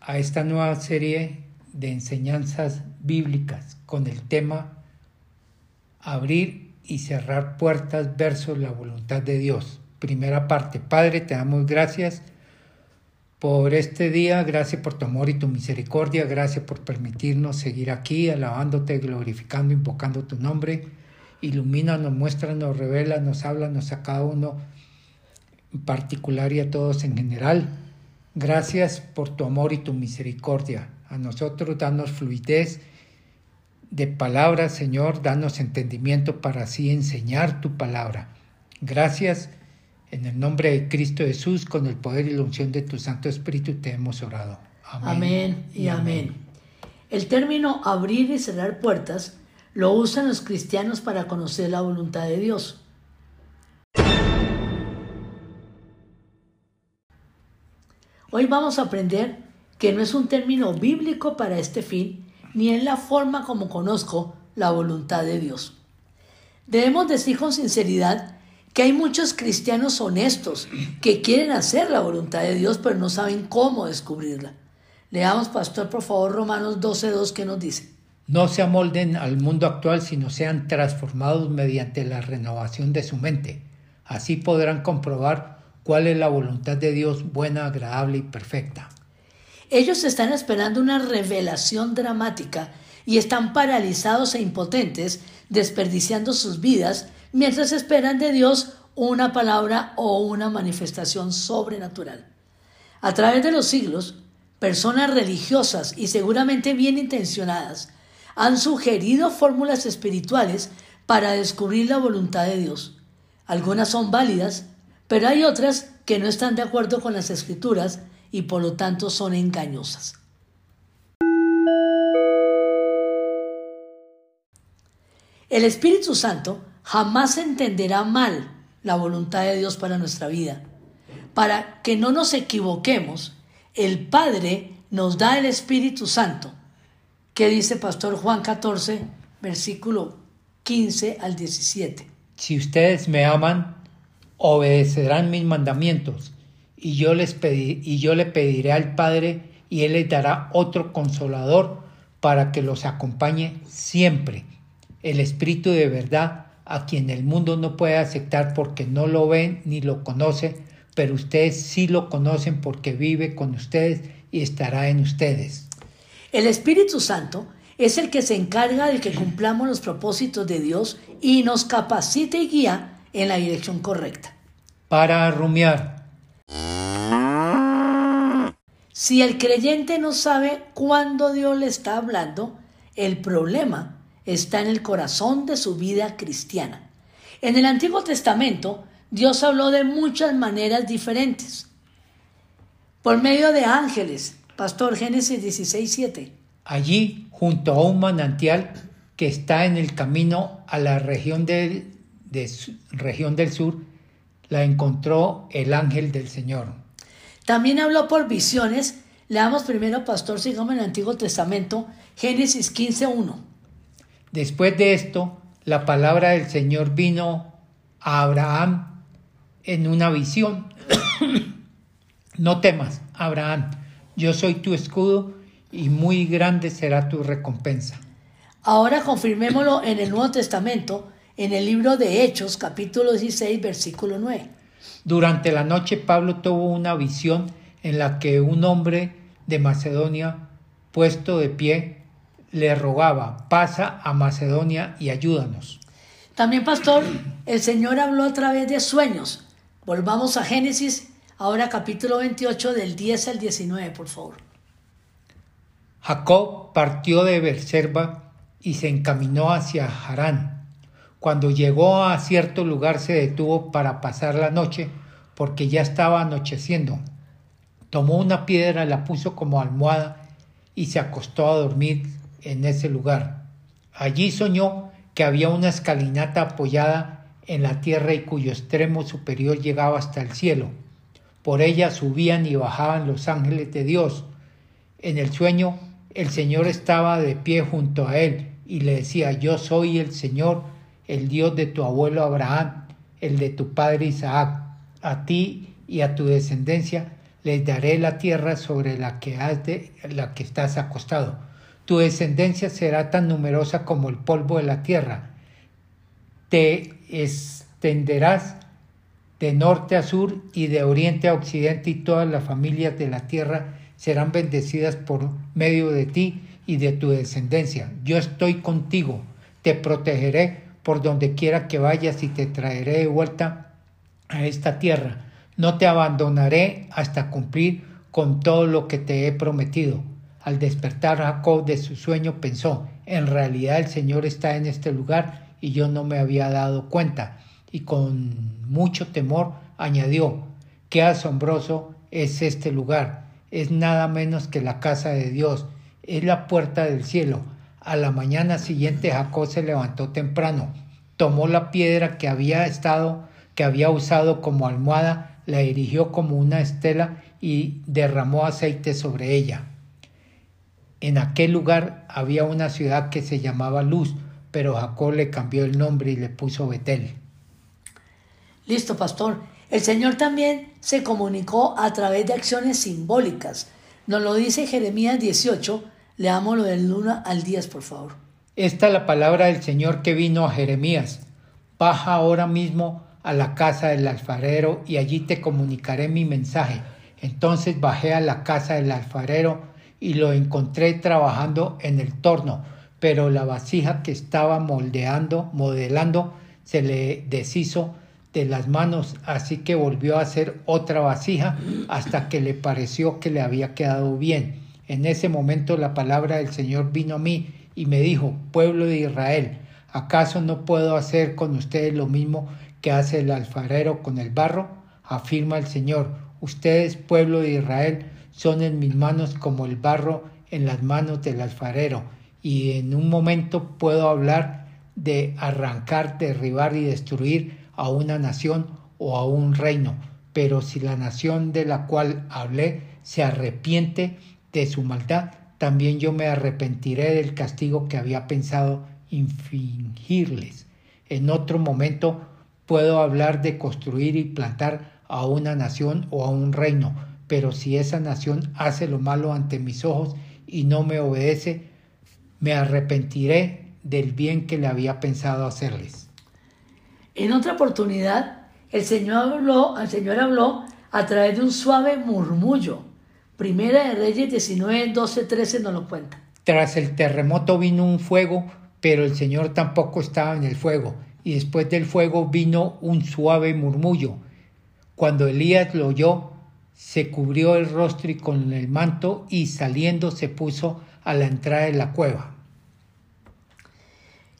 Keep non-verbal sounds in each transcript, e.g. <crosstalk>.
A esta nueva serie de enseñanzas bíblicas con el tema Abrir y cerrar puertas versus la voluntad de Dios. Primera parte. Padre, te damos gracias por este día, gracias por tu amor y tu misericordia, gracias por permitirnos seguir aquí, alabándote, glorificando, invocando tu nombre. Ilumínanos, muéstranos, revelanos, háblanos a cada uno en particular y a todos en general Gracias por tu amor y tu misericordia. A nosotros danos fluidez de palabra, Señor, danos entendimiento para así enseñar tu palabra. Gracias. En el nombre de Cristo Jesús, con el poder y la unción de tu Santo Espíritu, te hemos orado. Amén, amén y amén. El término abrir y cerrar puertas lo usan los cristianos para conocer la voluntad de Dios. Hoy vamos a aprender que no es un término bíblico para este fin, ni en la forma como conozco la voluntad de Dios. Debemos decir con sinceridad que hay muchos cristianos honestos que quieren hacer la voluntad de Dios, pero no saben cómo descubrirla. Leamos, pastor, por favor, Romanos 12.2, que nos dice. No se amolden al mundo actual, sino sean transformados mediante la renovación de su mente. Así podrán comprobar cuál es la voluntad de Dios buena, agradable y perfecta. Ellos están esperando una revelación dramática y están paralizados e impotentes, desperdiciando sus vidas mientras esperan de Dios una palabra o una manifestación sobrenatural. A través de los siglos, personas religiosas y seguramente bien intencionadas han sugerido fórmulas espirituales para descubrir la voluntad de Dios. Algunas son válidas, pero hay otras que no están de acuerdo con las escrituras y por lo tanto son engañosas. El Espíritu Santo jamás entenderá mal la voluntad de Dios para nuestra vida. Para que no nos equivoquemos, el Padre nos da el Espíritu Santo. ¿Qué dice Pastor Juan 14, versículo 15 al 17? Si ustedes me aman, obedecerán mis mandamientos, y yo, les y yo le pediré al Padre, y Él les dará otro consolador para que los acompañe siempre, el Espíritu de verdad, a quien el mundo no puede aceptar porque no lo ven ni lo conoce, pero ustedes sí lo conocen porque vive con ustedes y estará en ustedes. El Espíritu Santo es el que se encarga de que cumplamos los propósitos de Dios y nos capacite y guía en la dirección correcta. Para rumiar. Si el creyente no sabe cuándo Dios le está hablando, el problema está en el corazón de su vida cristiana. En el Antiguo Testamento, Dios habló de muchas maneras diferentes. Por medio de ángeles, Pastor Génesis 16, 7. Allí, junto a un manantial que está en el camino a la región del de región del sur, la encontró el ángel del Señor. También habló por visiones. Leamos primero, pastor, sigamos en el Antiguo Testamento, Génesis 15.1. Después de esto, la palabra del Señor vino a Abraham en una visión. <coughs> no temas, Abraham, yo soy tu escudo y muy grande será tu recompensa. Ahora confirmémoslo en el Nuevo Testamento, en el libro de Hechos, capítulo 16, versículo 9. Durante la noche Pablo tuvo una visión en la que un hombre de Macedonia, puesto de pie, le rogaba, pasa a Macedonia y ayúdanos. También, pastor, el Señor habló a través de sueños. Volvamos a Génesis, ahora capítulo 28, del 10 al 19, por favor. Jacob partió de Berserba y se encaminó hacia Harán cuando llegó a cierto lugar se detuvo para pasar la noche porque ya estaba anocheciendo. Tomó una piedra, la puso como almohada y se acostó a dormir en ese lugar. Allí soñó que había una escalinata apoyada en la tierra y cuyo extremo superior llegaba hasta el cielo. Por ella subían y bajaban los ángeles de Dios. En el sueño el Señor estaba de pie junto a él y le decía, yo soy el Señor el Dios de tu abuelo Abraham, el de tu padre Isaac. A ti y a tu descendencia les daré la tierra sobre la que, has de, la que estás acostado. Tu descendencia será tan numerosa como el polvo de la tierra. Te extenderás de norte a sur y de oriente a occidente y todas las familias de la tierra serán bendecidas por medio de ti y de tu descendencia. Yo estoy contigo, te protegeré por donde quiera que vayas y te traeré de vuelta a esta tierra. No te abandonaré hasta cumplir con todo lo que te he prometido. Al despertar Jacob de su sueño pensó, en realidad el Señor está en este lugar y yo no me había dado cuenta. Y con mucho temor añadió, qué asombroso es este lugar. Es nada menos que la casa de Dios, es la puerta del cielo. A la mañana siguiente Jacob se levantó temprano, tomó la piedra que había estado, que había usado como almohada, la erigió como una estela y derramó aceite sobre ella. En aquel lugar había una ciudad que se llamaba Luz, pero Jacob le cambió el nombre y le puso Betel. Listo, pastor. El Señor también se comunicó a través de acciones simbólicas. Nos lo dice Jeremías 18, Leámoslo del 1 al 10, por favor. Esta es la palabra del Señor que vino a Jeremías. Baja ahora mismo a la casa del alfarero y allí te comunicaré mi mensaje. Entonces bajé a la casa del alfarero y lo encontré trabajando en el torno, pero la vasija que estaba moldeando, modelando, se le deshizo de las manos, así que volvió a hacer otra vasija hasta que le pareció que le había quedado bien. En ese momento la palabra del Señor vino a mí y me dijo, pueblo de Israel, ¿acaso no puedo hacer con ustedes lo mismo que hace el alfarero con el barro? Afirma el Señor, ustedes, pueblo de Israel, son en mis manos como el barro en las manos del alfarero, y en un momento puedo hablar de arrancar, derribar y destruir a una nación o a un reino, pero si la nación de la cual hablé se arrepiente, de su maldad, también yo me arrepentiré del castigo que había pensado infligirles. En otro momento puedo hablar de construir y plantar a una nación o a un reino, pero si esa nación hace lo malo ante mis ojos y no me obedece, me arrepentiré del bien que le había pensado hacerles. En otra oportunidad, el Señor habló, el Señor habló a través de un suave murmullo Primera de Reyes 19, 12, 13 nos lo cuenta. Tras el terremoto vino un fuego, pero el Señor tampoco estaba en el fuego, y después del fuego vino un suave murmullo. Cuando Elías lo oyó, se cubrió el rostro y con el manto y saliendo se puso a la entrada de la cueva.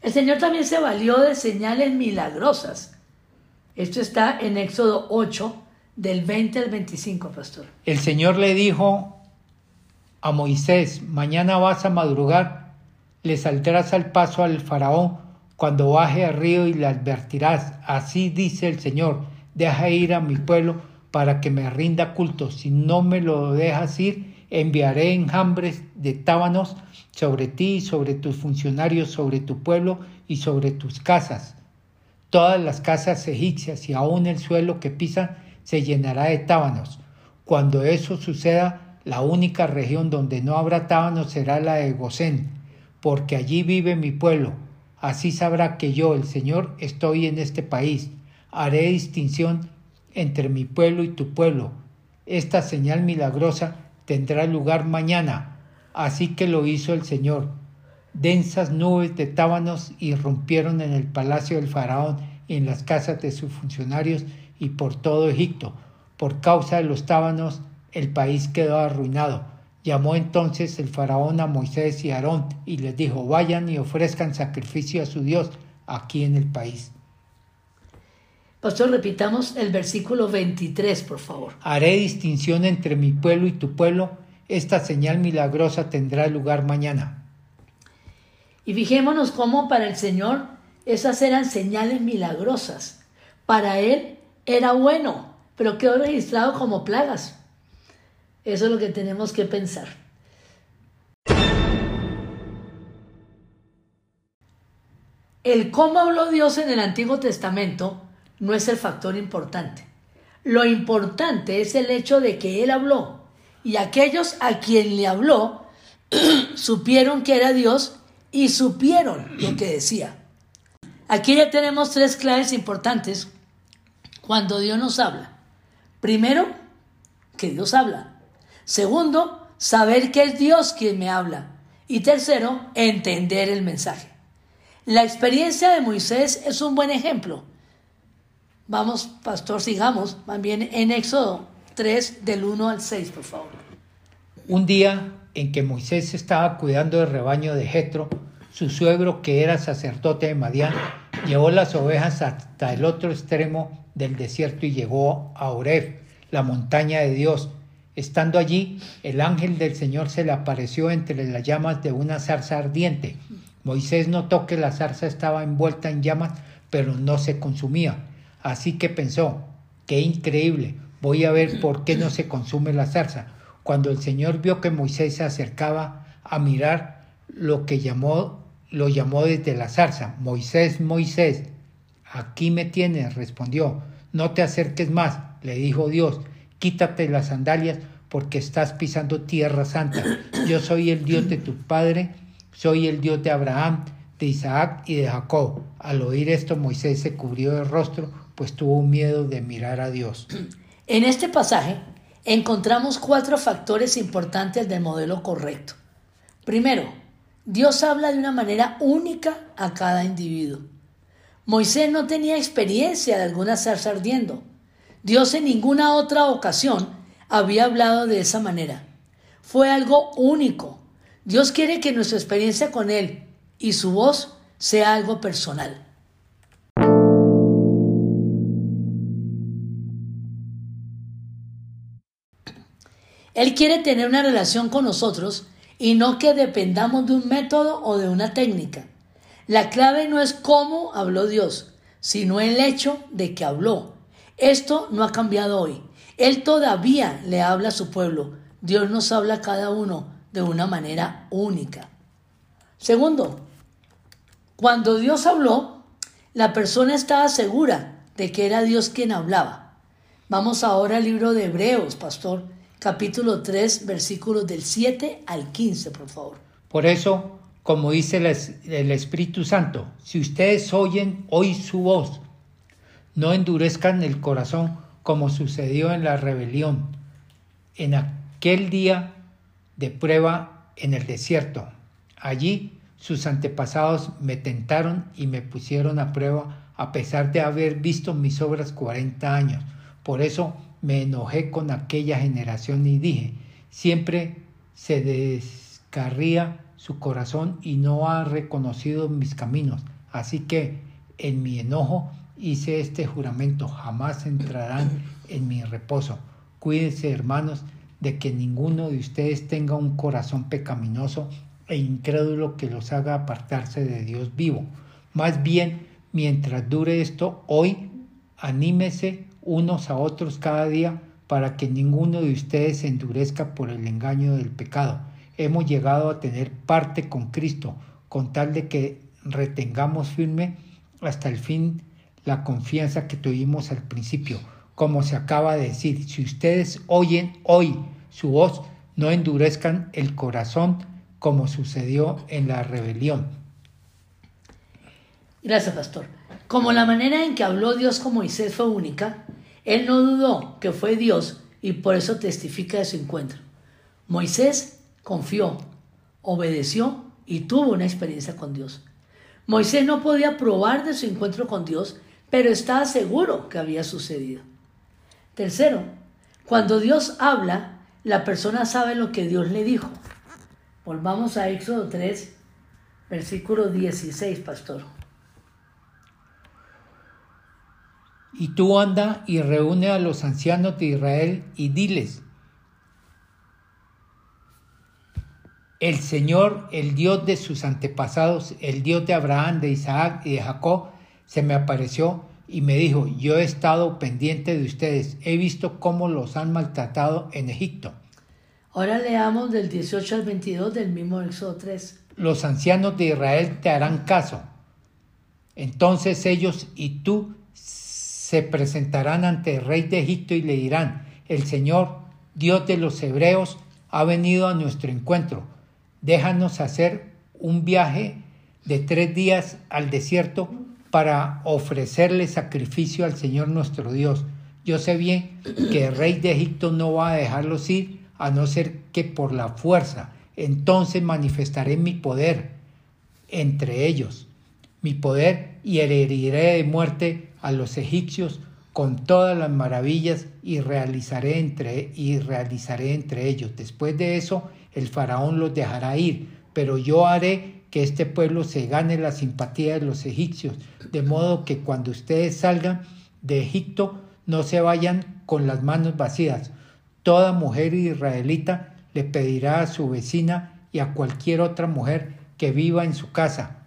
El Señor también se valió de señales milagrosas. Esto está en Éxodo 8, del 20 al 25, pastor. El Señor le dijo a Moisés, mañana vas a madrugar, le saldrás al paso al faraón cuando baje al río y le advertirás, así dice el Señor, deja ir a mi pueblo para que me rinda culto, si no me lo dejas ir, enviaré enjambres de tábanos sobre ti sobre tus funcionarios, sobre tu pueblo y sobre tus casas. Todas las casas egipcias y aún el suelo que pisan se llenará de tábanos. Cuando eso suceda, la única región donde no habrá tábanos será la de Gosén, porque allí vive mi pueblo. Así sabrá que yo, el Señor, estoy en este país. Haré distinción entre mi pueblo y tu pueblo. Esta señal milagrosa tendrá lugar mañana. Así que lo hizo el Señor. Densas nubes de tábanos irrumpieron en el palacio del faraón y en las casas de sus funcionarios y por todo Egipto. Por causa de los tábanos el país quedó arruinado. Llamó entonces el faraón a Moisés y Aarón y les dijo, vayan y ofrezcan sacrificio a su Dios aquí en el país. Pastor, repitamos el versículo 23, por favor. Haré distinción entre mi pueblo y tu pueblo. Esta señal milagrosa tendrá lugar mañana. Y fijémonos cómo para el Señor esas eran señales milagrosas. Para Él era bueno, pero quedó registrado como plagas. Eso es lo que tenemos que pensar. El cómo habló Dios en el Antiguo Testamento no es el factor importante. Lo importante es el hecho de que él habló y aquellos a quien le habló <clears throat> supieron que era Dios y supieron lo que decía. Aquí ya tenemos tres claves importantes cuando Dios nos habla. Primero, que Dios habla. Segundo, saber que es Dios quien me habla. Y tercero, entender el mensaje. La experiencia de Moisés es un buen ejemplo. Vamos, pastor, sigamos, también en Éxodo 3 del 1 al 6, por favor. Un día en que Moisés estaba cuidando del rebaño de Jetro, su suegro, que era sacerdote de Madián, llevó las ovejas hasta el otro extremo del desierto y llegó a Oreb, la montaña de Dios. Estando allí, el ángel del Señor se le apareció entre las llamas de una zarza ardiente. Moisés notó que la zarza estaba envuelta en llamas, pero no se consumía. Así que pensó, qué increíble, voy a ver por qué no se consume la zarza. Cuando el Señor vio que Moisés se acercaba a mirar, lo que llamó, lo llamó desde la zarza, Moisés, Moisés. Aquí me tienes, respondió. No te acerques más, le dijo Dios. Quítate las sandalias porque estás pisando tierra santa. <coughs> Yo soy el Dios de tu padre, soy el Dios de Abraham, de Isaac y de Jacob. Al oír esto, Moisés se cubrió el rostro pues tuvo miedo de mirar a Dios. <coughs> En este pasaje encontramos cuatro factores importantes del modelo correcto. Primero, Dios habla de una manera única a cada individuo. Moisés no tenía experiencia de alguna zarza ardiendo. Dios en ninguna otra ocasión había hablado de esa manera. Fue algo único. Dios quiere que nuestra experiencia con Él y su voz sea algo personal. Él quiere tener una relación con nosotros y no que dependamos de un método o de una técnica. La clave no es cómo habló Dios, sino el hecho de que habló. Esto no ha cambiado hoy. Él todavía le habla a su pueblo. Dios nos habla a cada uno de una manera única. Segundo, cuando Dios habló, la persona estaba segura de que era Dios quien hablaba. Vamos ahora al libro de Hebreos, pastor, capítulo 3, versículos del 7 al 15, por favor. Por eso, como dice el Espíritu Santo, si ustedes oyen hoy su voz, no endurezcan el corazón como sucedió en la rebelión, en aquel día de prueba en el desierto. Allí sus antepasados me tentaron y me pusieron a prueba a pesar de haber visto mis obras cuarenta años. Por eso me enojé con aquella generación y dije, siempre se descarría su corazón y no ha reconocido mis caminos. Así que en mi enojo hice este juramento, jamás entrarán en mi reposo. Cuídense, hermanos, de que ninguno de ustedes tenga un corazón pecaminoso e incrédulo que los haga apartarse de Dios vivo. Más bien, mientras dure esto, hoy anímese unos a otros cada día para que ninguno de ustedes se endurezca por el engaño del pecado. Hemos llegado a tener parte con Cristo, con tal de que retengamos firme hasta el fin la confianza que tuvimos al principio. Como se acaba de decir, si ustedes oyen hoy su voz, no endurezcan el corazón como sucedió en la rebelión. Gracias, pastor. Como la manera en que habló Dios con Moisés fue única, él no dudó que fue Dios y por eso testifica de su encuentro. Moisés confió, obedeció y tuvo una experiencia con Dios. Moisés no podía probar de su encuentro con Dios, pero estaba seguro que había sucedido. Tercero, cuando Dios habla, la persona sabe lo que Dios le dijo. Volvamos a Éxodo 3, versículo 16, pastor. Y tú anda y reúne a los ancianos de Israel y diles, el Señor, el Dios de sus antepasados, el Dios de Abraham, de Isaac y de Jacob, se me apareció y me dijo, yo he estado pendiente de ustedes, he visto cómo los han maltratado en Egipto. Ahora leamos del 18 al 22 del mismo Éxodo 3. Los ancianos de Israel te harán caso. Entonces ellos y tú se presentarán ante el rey de Egipto y le dirán, el Señor, Dios de los hebreos, ha venido a nuestro encuentro. Déjanos hacer un viaje de tres días al desierto para ofrecerle sacrificio al Señor nuestro Dios. Yo sé bien que el rey de Egipto no va a dejarlos ir a no ser que por la fuerza. Entonces manifestaré mi poder entre ellos, mi poder y heriré de muerte a los egipcios con todas las maravillas y realizaré entre, y realizaré entre ellos. Después de eso, el faraón los dejará ir, pero yo haré que este pueblo se gane la simpatía de los egipcios, de modo que cuando ustedes salgan de Egipto no se vayan con las manos vacías. Toda mujer israelita le pedirá a su vecina y a cualquier otra mujer que viva en su casa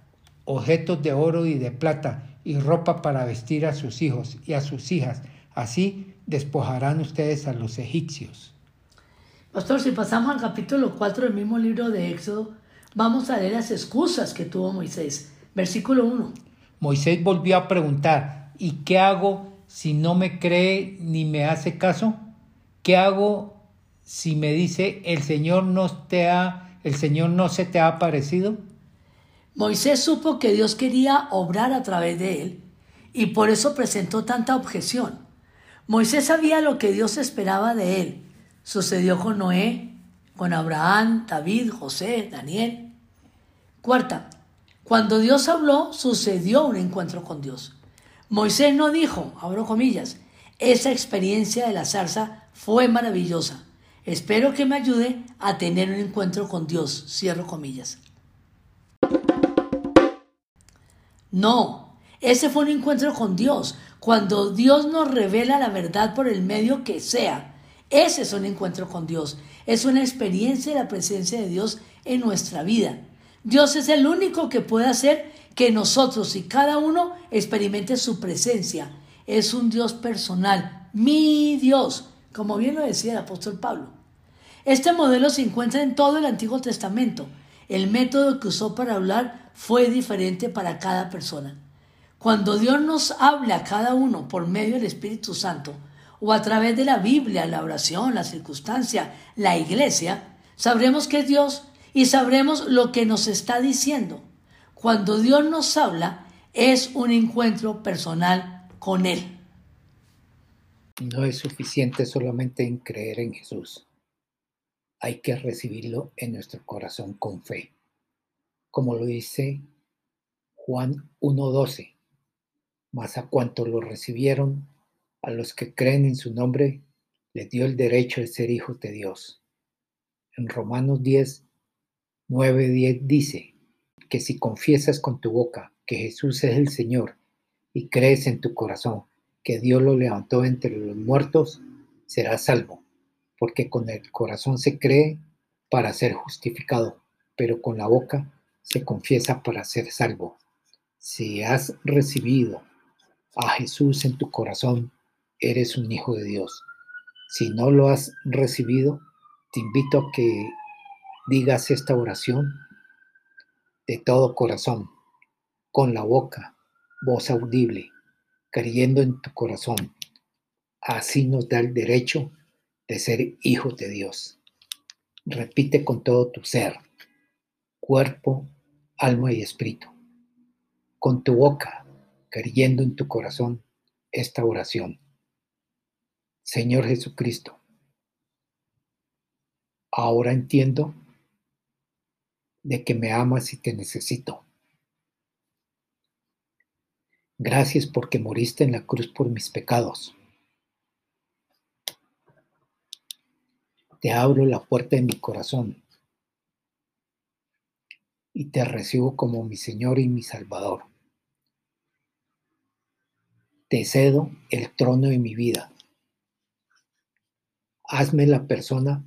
objetos de oro y de plata y ropa para vestir a sus hijos y a sus hijas. Así despojarán ustedes a los egipcios. Pastor, si pasamos al capítulo 4 del mismo libro de Éxodo, vamos a leer las excusas que tuvo Moisés. Versículo 1. Moisés volvió a preguntar, ¿y qué hago si no me cree ni me hace caso? ¿Qué hago si me dice el Señor no te ha, el Señor no se te ha aparecido? Moisés supo que Dios quería obrar a través de él y por eso presentó tanta objeción. Moisés sabía lo que Dios esperaba de él. Sucedió con Noé, con Abraham, David, José, Daniel. Cuarta, cuando Dios habló, sucedió un encuentro con Dios. Moisés no dijo, abro comillas, esa experiencia de la zarza fue maravillosa. Espero que me ayude a tener un encuentro con Dios, cierro comillas. No, ese fue un encuentro con Dios, cuando Dios nos revela la verdad por el medio que sea. Ese es un encuentro con Dios, es una experiencia de la presencia de Dios en nuestra vida. Dios es el único que puede hacer que nosotros y cada uno experimente su presencia. Es un Dios personal, mi Dios, como bien lo decía el apóstol Pablo. Este modelo se encuentra en todo el Antiguo Testamento. El método que usó para hablar fue diferente para cada persona. Cuando Dios nos habla a cada uno por medio del Espíritu Santo, o a través de la Biblia, la oración, la circunstancia, la iglesia, sabremos que es Dios y sabremos lo que nos está diciendo. Cuando Dios nos habla, es un encuentro personal con Él. No es suficiente solamente en creer en Jesús. Hay que recibirlo en nuestro corazón con fe como lo dice Juan 1.12, mas a cuantos lo recibieron, a los que creen en su nombre, les dio el derecho de ser hijos de Dios. En Romanos 10, 9, 10 dice que si confiesas con tu boca que Jesús es el Señor y crees en tu corazón que Dios lo levantó entre los muertos, serás salvo, porque con el corazón se cree para ser justificado, pero con la boca se confiesa para ser salvo. Si has recibido a Jesús en tu corazón, eres un hijo de Dios. Si no lo has recibido, te invito a que digas esta oración de todo corazón, con la boca, voz audible, creyendo en tu corazón. Así nos da el derecho de ser hijos de Dios. Repite con todo tu ser, cuerpo, alma y espíritu. Con tu boca, creyendo en tu corazón esta oración. Señor Jesucristo, ahora entiendo de que me amas y te necesito. Gracias porque moriste en la cruz por mis pecados. Te abro la puerta de mi corazón y te recibo como mi Señor y mi Salvador. Te cedo el trono de mi vida. Hazme la persona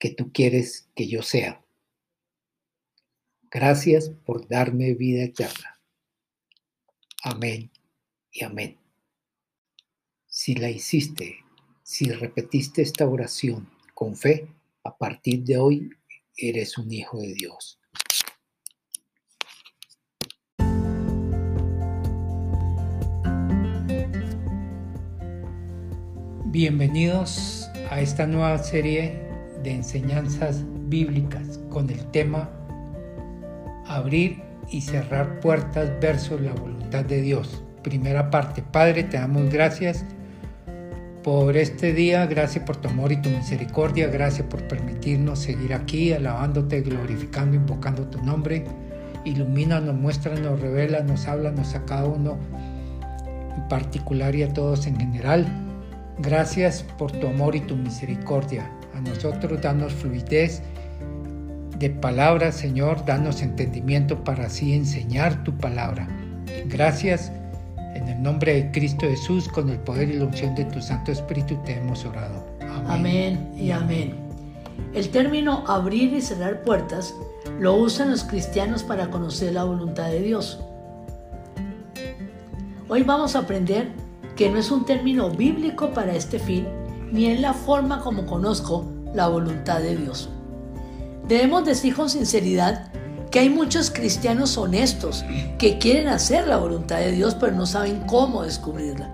que tú quieres que yo sea. Gracias por darme vida eterna. Amén y amén. Si la hiciste, si repetiste esta oración con fe, a partir de hoy eres un hijo de Dios. Bienvenidos a esta nueva serie de enseñanzas bíblicas con el tema Abrir y cerrar puertas versus la voluntad de Dios. Primera parte. Padre, te damos gracias por este día, gracias por tu amor y tu misericordia, gracias por permitirnos seguir aquí, alabándote, glorificando, invocando tu nombre. Ilumínanos, muéstranos, revelanos, háblanos a cada uno en particular y a todos en general. Gracias por tu amor y tu misericordia. A nosotros danos fluidez de palabras, Señor, danos entendimiento para así enseñar tu palabra. Gracias en el nombre de Cristo Jesús, con el poder y la unción de tu Santo Espíritu, te hemos orado. Amén, y amén. El término abrir y cerrar puertas lo usan los cristianos para conocer la voluntad de Dios. Hoy vamos a aprender que no es un término bíblico para este fin, ni en la forma como conozco la voluntad de Dios. Debemos decir con sinceridad que hay muchos cristianos honestos que quieren hacer la voluntad de Dios, pero no saben cómo descubrirla.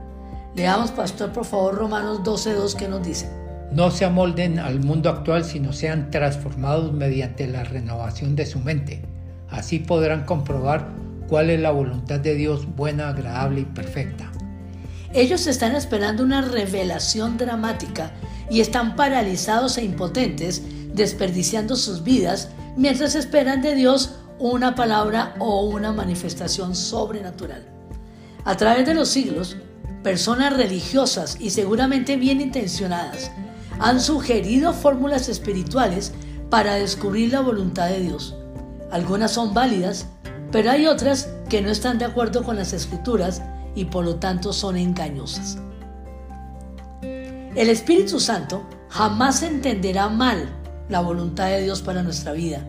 Leamos, pastor, por favor, Romanos 12.2, que nos dice. No se amolden al mundo actual, sino sean transformados mediante la renovación de su mente. Así podrán comprobar cuál es la voluntad de Dios buena, agradable y perfecta. Ellos están esperando una revelación dramática y están paralizados e impotentes, desperdiciando sus vidas mientras esperan de Dios una palabra o una manifestación sobrenatural. A través de los siglos, personas religiosas y seguramente bien intencionadas han sugerido fórmulas espirituales para descubrir la voluntad de Dios. Algunas son válidas, pero hay otras que no están de acuerdo con las escrituras y por lo tanto son engañosas. El Espíritu Santo jamás entenderá mal la voluntad de Dios para nuestra vida.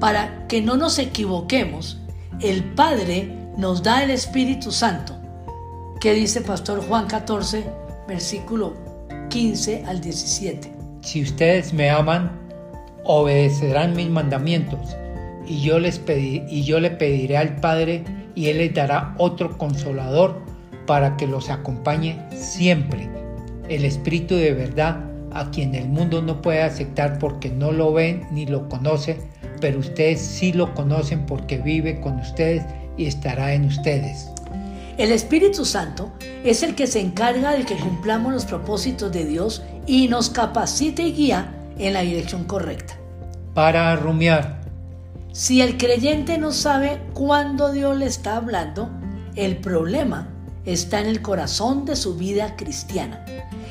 Para que no nos equivoquemos, el Padre nos da el Espíritu Santo. ¿Qué dice Pastor Juan 14, versículo 15 al 17? Si ustedes me aman, obedecerán mis mandamientos, y yo, les y yo le pediré al Padre, y Él les dará otro consolador para que los acompañe siempre, el Espíritu de verdad a quien el mundo no puede aceptar porque no lo ven ni lo conoce, pero ustedes sí lo conocen porque vive con ustedes y estará en ustedes. El Espíritu Santo es el que se encarga de que cumplamos los propósitos de Dios y nos capacite y guía en la dirección correcta. Para rumiar. Si el creyente no sabe cuándo Dios le está hablando, el problema está en el corazón de su vida cristiana.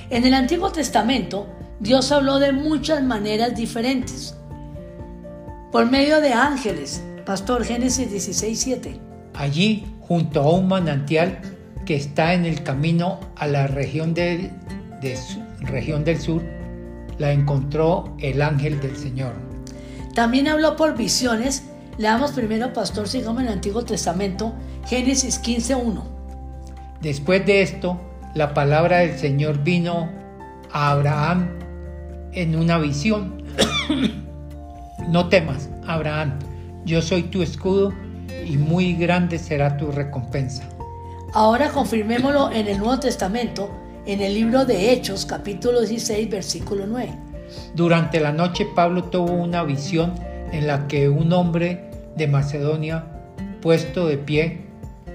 En el Antiguo Testamento, Dios habló de muchas maneras diferentes. Por medio de ángeles, Pastor Génesis 16:7. Allí, junto a un manantial que está en el camino a la región del, región del sur, la encontró el ángel del Señor. También habló por visiones. Leamos primero, Pastor, sigamos en el Antiguo Testamento, Génesis 15:1. Después de esto, la palabra del Señor vino a Abraham en una visión. <coughs> no temas, Abraham, yo soy tu escudo y muy grande será tu recompensa. Ahora confirmémoslo en el Nuevo Testamento, en el libro de Hechos, capítulo 16, versículo 9. Durante la noche Pablo tuvo una visión en la que un hombre de Macedonia, puesto de pie,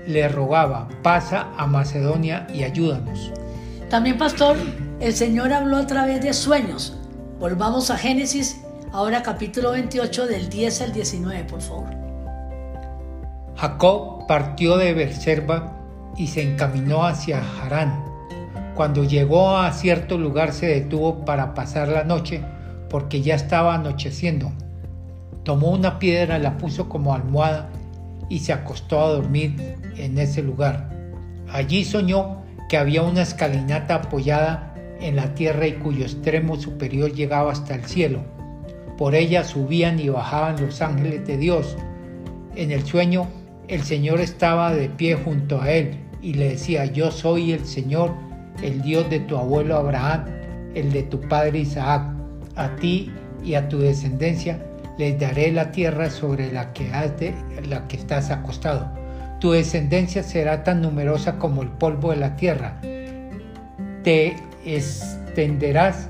le rogaba, pasa a Macedonia y ayúdanos. También, pastor, el Señor habló a través de sueños. Volvamos a Génesis, ahora capítulo 28 del 10 al 19, por favor. Jacob partió de Berserba y se encaminó hacia Harán. Cuando llegó a cierto lugar se detuvo para pasar la noche porque ya estaba anocheciendo. Tomó una piedra, la puso como almohada y se acostó a dormir en ese lugar. Allí soñó que había una escalinata apoyada en la tierra y cuyo extremo superior llegaba hasta el cielo. Por ella subían y bajaban los ángeles de Dios. En el sueño el Señor estaba de pie junto a él y le decía, yo soy el Señor, el Dios de tu abuelo Abraham, el de tu padre Isaac. A ti y a tu descendencia les daré la tierra sobre la que, has de, la que estás acostado. Tu descendencia será tan numerosa como el polvo de la tierra. Te extenderás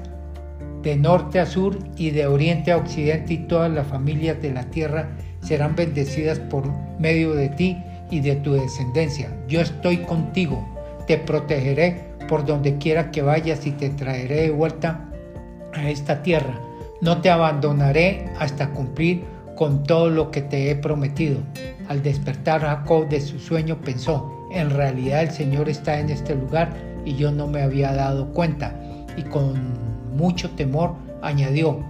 de norte a sur y de oriente a occidente y todas las familias de la tierra serán bendecidas por medio de ti y de tu descendencia. Yo estoy contigo, te protegeré por donde quiera que vayas y te traeré de vuelta a esta tierra. No te abandonaré hasta cumplir con todo lo que te he prometido. Al despertar Jacob de su sueño pensó, en realidad el Señor está en este lugar y yo no me había dado cuenta. Y con mucho temor añadió,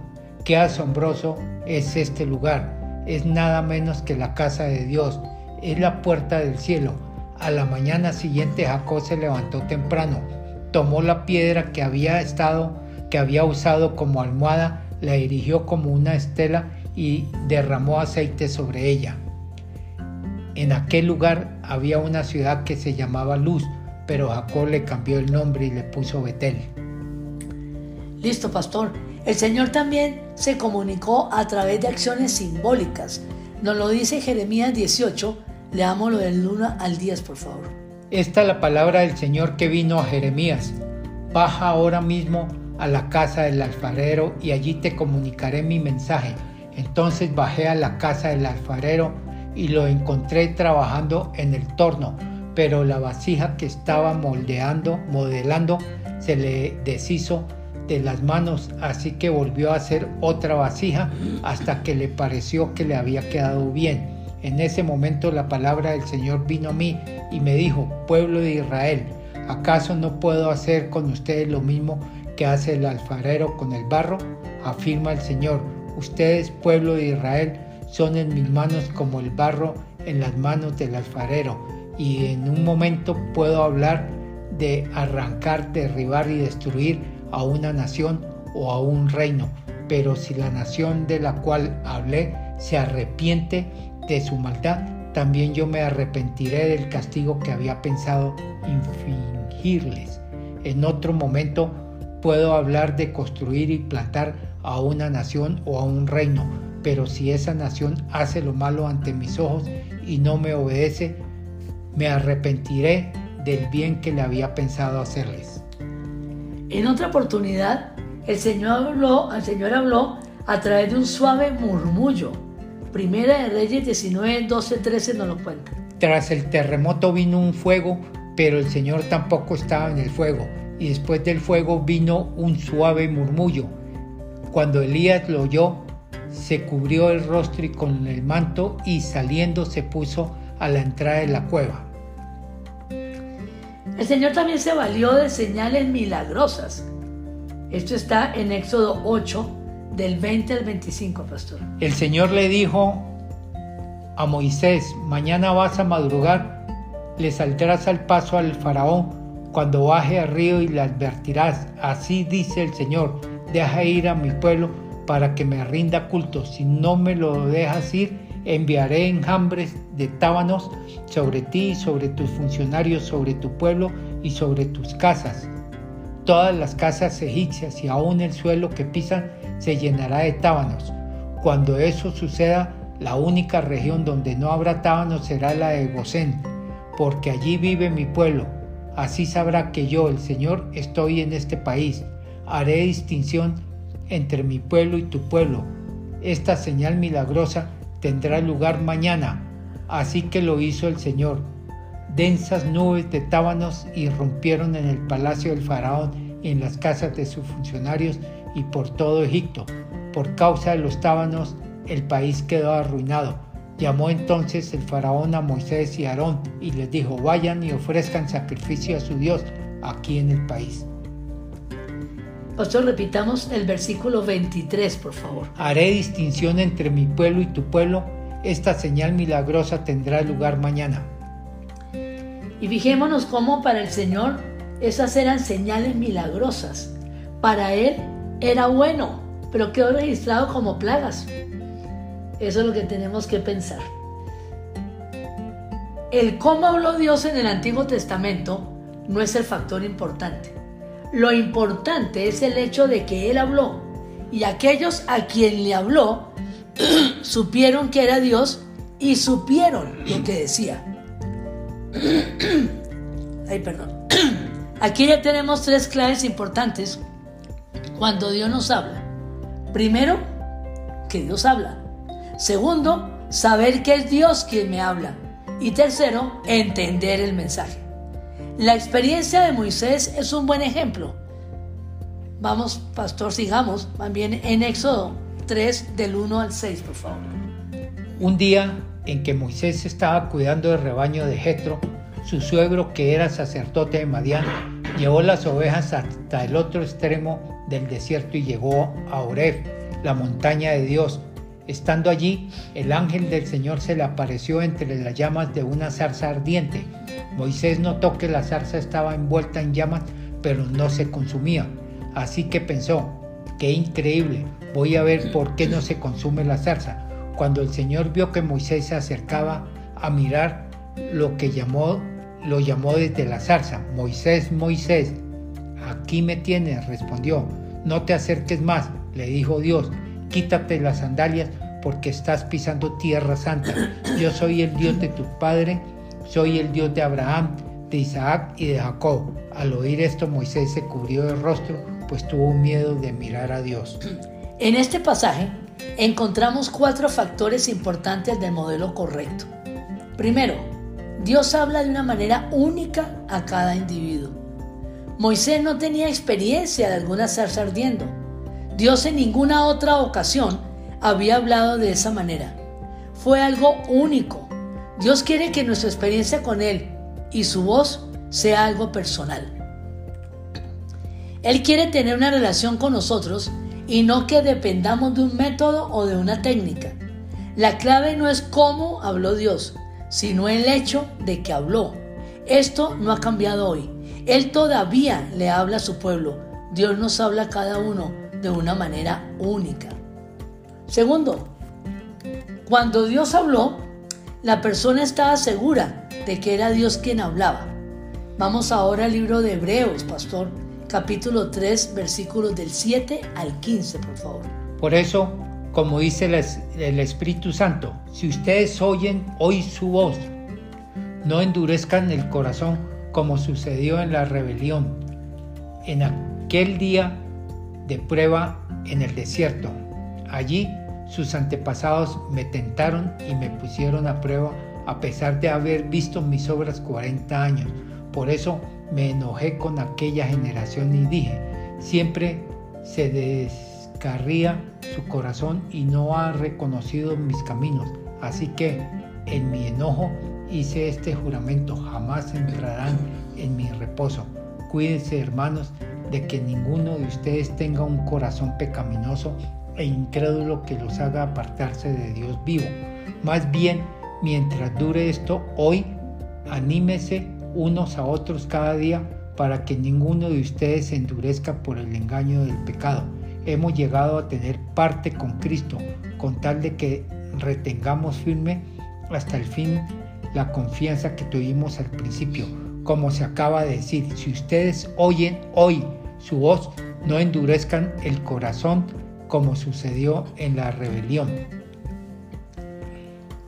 qué asombroso es este lugar. Es nada menos que la casa de Dios, es la puerta del cielo. A la mañana siguiente Jacob se levantó temprano, tomó la piedra que había estado, que había usado como almohada, la erigió como una estela y derramó aceite sobre ella. En aquel lugar había una ciudad que se llamaba Luz, pero Jacob le cambió el nombre y le puso Betel. Listo, pastor. El Señor también se comunicó a través de acciones simbólicas. Nos lo dice Jeremías 18. Leámoslo del 1 al 10, por favor. Esta es la palabra del Señor que vino a Jeremías. Baja ahora mismo a la casa del alfarero y allí te comunicaré mi mensaje. Entonces bajé a la casa del alfarero y lo encontré trabajando en el torno, pero la vasija que estaba moldeando, modelando, se le deshizo de las manos, así que volvió a hacer otra vasija hasta que le pareció que le había quedado bien. En ese momento la palabra del Señor vino a mí y me dijo, pueblo de Israel, ¿acaso no puedo hacer con ustedes lo mismo que hace el alfarero con el barro? Afirma el Señor, ustedes, pueblo de Israel, son en mis manos como el barro en las manos del alfarero, y en un momento puedo hablar de arrancar, derribar y destruir a una nación o a un reino, pero si la nación de la cual hablé se arrepiente de su maldad, también yo me arrepentiré del castigo que había pensado infligirles. En otro momento puedo hablar de construir y plantar a una nación o a un reino, pero si esa nación hace lo malo ante mis ojos y no me obedece, me arrepentiré del bien que le había pensado hacerles. En otra oportunidad, el Señor habló, el Señor habló a través de un suave murmullo. Primera de Reyes 19, 12, 13 nos lo cuenta. Tras el terremoto vino un fuego, pero el Señor tampoco estaba en el fuego. Y después del fuego vino un suave murmullo. Cuando Elías lo oyó, se cubrió el rostro y con el manto y saliendo se puso a la entrada de la cueva. El Señor también se valió de señales milagrosas. Esto está en Éxodo 8, del 20 al 25, pastor. El Señor le dijo a Moisés, mañana vas a madrugar, le saldrás al paso al faraón cuando baje al río y le advertirás, así dice el Señor, deja ir a mi pueblo para que me rinda culto, si no me lo dejas ir, enviaré enjambres de tábanos sobre ti, sobre tus funcionarios, sobre tu pueblo y sobre tus casas. Todas las casas egipcias y aún el suelo que pisan se llenará de tábanos. Cuando eso suceda, la única región donde no habrá tábanos será la de Gosén, porque allí vive mi pueblo. Así sabrá que yo, el Señor, estoy en este país. Haré distinción entre mi pueblo y tu pueblo. Esta señal milagrosa tendrá lugar mañana. Así que lo hizo el Señor. Densas nubes de tábanos irrumpieron en el palacio del faraón y en las casas de sus funcionarios y por todo Egipto. Por causa de los tábanos, el país quedó arruinado. Llamó entonces el faraón a Moisés y Aarón y les dijo, vayan y ofrezcan sacrificio a su Dios aquí en el país. Pastor, repitamos el versículo 23, por favor. Haré distinción entre mi pueblo y tu pueblo. Esta señal milagrosa tendrá lugar mañana. Y fijémonos cómo para el Señor esas eran señales milagrosas. Para Él era bueno, pero quedó registrado como plagas. Eso es lo que tenemos que pensar. El cómo habló Dios en el Antiguo Testamento no es el factor importante. Lo importante es el hecho de que Él habló y aquellos a quien le habló <clears throat> supieron que era Dios y supieron lo que decía. <clears throat> Ay, perdón. <clears throat> Aquí ya tenemos tres claves importantes cuando Dios nos habla. Primero, que Dios habla. Segundo, saber que es Dios quien me habla. Y tercero, entender el mensaje. La experiencia de Moisés es un buen ejemplo. Vamos, pastor, sigamos también en Éxodo 3 del 1 al 6, por favor. Un día en que Moisés estaba cuidando del rebaño de Jetro, su suegro que era sacerdote de Madián, llevó las ovejas hasta el otro extremo del desierto y llegó a Oreb, la montaña de Dios. Estando allí, el ángel del Señor se le apareció entre las llamas de una zarza ardiente. Moisés notó que la zarza estaba envuelta en llamas, pero no se consumía. Así que pensó, qué increíble, voy a ver por qué no se consume la zarza. Cuando el Señor vio que Moisés se acercaba a mirar, lo que llamó, lo llamó desde la zarza, Moisés, Moisés. Aquí me tienes, respondió. No te acerques más, le dijo Dios. Quítate las sandalias porque estás pisando tierra santa. Yo soy el Dios de tu padre, soy el Dios de Abraham, de Isaac y de Jacob. Al oír esto Moisés se cubrió el rostro, pues tuvo miedo de mirar a Dios. En este pasaje encontramos cuatro factores importantes del modelo correcto. Primero, Dios habla de una manera única a cada individuo. Moisés no tenía experiencia de alguna zarza ardiendo. Dios en ninguna otra ocasión había hablado de esa manera. Fue algo único. Dios quiere que nuestra experiencia con Él y su voz sea algo personal. Él quiere tener una relación con nosotros y no que dependamos de un método o de una técnica. La clave no es cómo habló Dios, sino el hecho de que habló. Esto no ha cambiado hoy. Él todavía le habla a su pueblo. Dios nos habla a cada uno de una manera única. Segundo, cuando Dios habló, la persona estaba segura de que era Dios quien hablaba. Vamos ahora al libro de Hebreos, pastor, capítulo 3, versículos del 7 al 15, por favor. Por eso, como dice el Espíritu Santo, si ustedes oyen hoy su voz, no endurezcan el corazón como sucedió en la rebelión, en aquel día de prueba en el desierto. Allí sus antepasados me tentaron y me pusieron a prueba a pesar de haber visto mis obras 40 años. Por eso me enojé con aquella generación y dije, siempre se descarría su corazón y no ha reconocido mis caminos. Así que en mi enojo hice este juramento, jamás entrarán en mi reposo. Cuídense hermanos de que ninguno de ustedes tenga un corazón pecaminoso e incrédulo que los haga apartarse de Dios vivo. Más bien, mientras dure esto, hoy anímese unos a otros cada día para que ninguno de ustedes se endurezca por el engaño del pecado. Hemos llegado a tener parte con Cristo, con tal de que retengamos firme hasta el fin la confianza que tuvimos al principio. Como se acaba de decir, si ustedes oyen hoy su voz, no endurezcan el corazón como sucedió en la rebelión.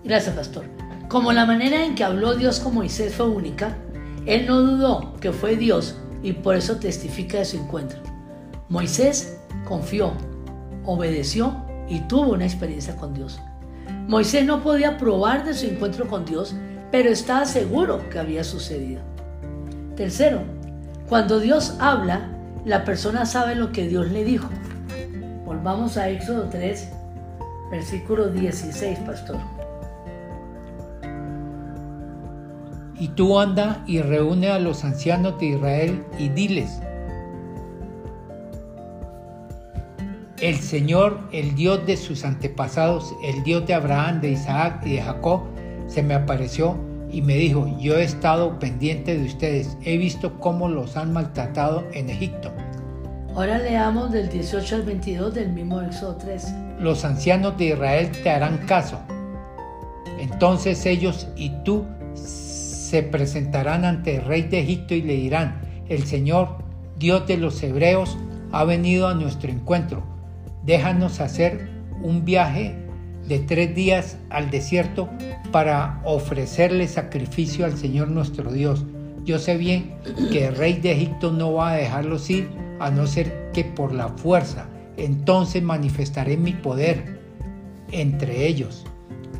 Gracias, pastor. Como la manera en que habló Dios con Moisés fue única, él no dudó que fue Dios y por eso testifica de su encuentro. Moisés confió, obedeció y tuvo una experiencia con Dios. Moisés no podía probar de su encuentro con Dios, pero estaba seguro que había sucedido. Tercero, cuando Dios habla, la persona sabe lo que Dios le dijo. Volvamos a Éxodo 3, versículo 16, pastor. Y tú anda y reúne a los ancianos de Israel y diles, el Señor, el Dios de sus antepasados, el Dios de Abraham, de Isaac y de Jacob, se me apareció y me dijo, yo he estado pendiente de ustedes, he visto cómo los han maltratado en Egipto. Ahora leamos del 18 al 22 del mismo Éxodo 3. Los ancianos de Israel te harán caso. Entonces ellos y tú se presentarán ante el rey de Egipto y le dirán, el Señor, Dios de los hebreos, ha venido a nuestro encuentro. Déjanos hacer un viaje de tres días al desierto para ofrecerle sacrificio al Señor nuestro Dios. Yo sé bien que el rey de Egipto no va a dejarlos ir a no ser que por la fuerza. Entonces manifestaré mi poder entre ellos,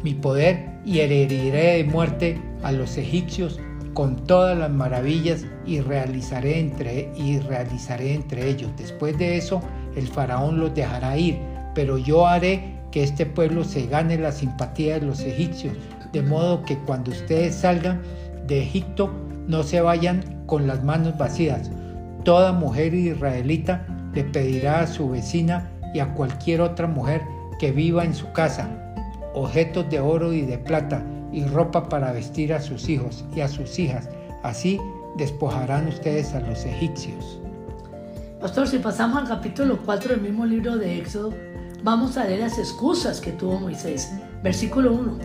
mi poder y heriré de muerte a los egipcios con todas las maravillas y realizaré entre, y realizaré entre ellos. Después de eso, el faraón los dejará ir, pero yo haré que este pueblo se gane la simpatía de los egipcios, de modo que cuando ustedes salgan de Egipto no se vayan con las manos vacías. Toda mujer israelita le pedirá a su vecina y a cualquier otra mujer que viva en su casa objetos de oro y de plata y ropa para vestir a sus hijos y a sus hijas. Así despojarán ustedes a los egipcios. Pastor, si pasamos al capítulo 4 del mismo libro de Éxodo, vamos a leer las excusas que tuvo Moisés. Versículo 1.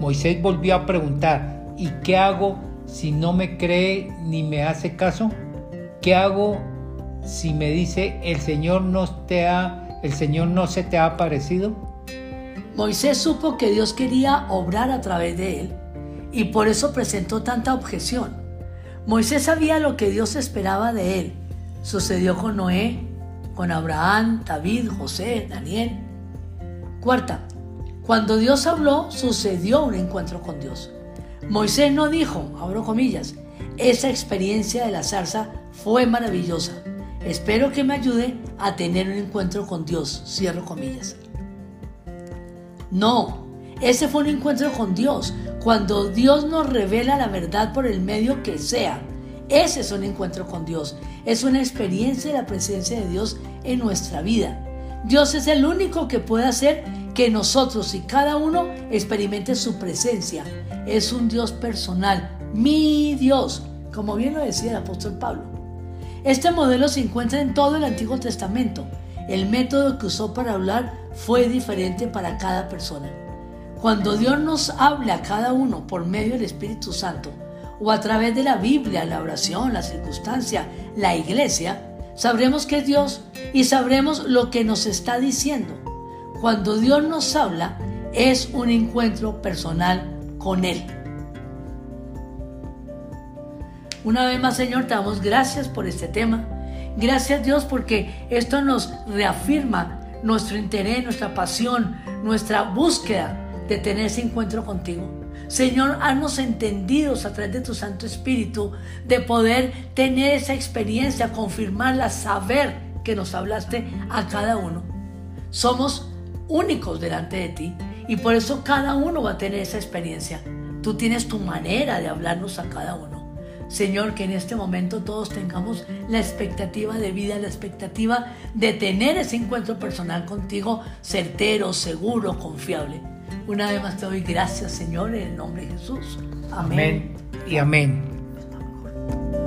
Moisés volvió a preguntar, ¿y qué hago si no me cree ni me hace caso? ¿Qué hago si me dice el Señor no te ha, el Señor no se te ha aparecido? Moisés supo que Dios quería obrar a través de él y por eso presentó tanta objeción. Moisés sabía lo que Dios esperaba de él. Sucedió con Noé, con Abraham, David, José, Daniel. Cuarta, cuando Dios habló, sucedió un encuentro con Dios. Moisés no dijo, abro comillas, esa experiencia de la zarza fue maravillosa. Espero que me ayude a tener un encuentro con Dios, cierro comillas. No, ese fue un encuentro con Dios, cuando Dios nos revela la verdad por el medio que sea. Ese es un encuentro con Dios, es una experiencia de la presencia de Dios en nuestra vida. Dios es el único que puede hacer que nosotros y cada uno experimente su presencia. Es un Dios personal, mi Dios, como bien lo decía el apóstol Pablo. Este modelo se encuentra en todo el Antiguo Testamento. El método que usó para hablar fue diferente para cada persona. Cuando Dios nos habla a cada uno por medio del Espíritu Santo, o a través de la Biblia, la oración, la circunstancia, la iglesia, sabremos que Dios y sabremos lo que nos está diciendo. Cuando Dios nos habla, es un encuentro personal con Él. Una vez más, Señor, te damos gracias por este tema. Gracias Dios porque esto nos reafirma nuestro interés, nuestra pasión, nuestra búsqueda de tener ese encuentro contigo. Señor, haznos entendidos a través de tu Santo Espíritu de poder tener esa experiencia, confirmarla, saber que nos hablaste a cada uno. Somos únicos delante de ti y por eso cada uno va a tener esa experiencia. Tú tienes tu manera de hablarnos a cada uno. Señor, que en este momento todos tengamos la expectativa de vida, la expectativa de tener ese encuentro personal contigo certero, seguro, confiable. Una vez más te doy gracias, Señor, en el nombre de Jesús. Amén. amén. y amén.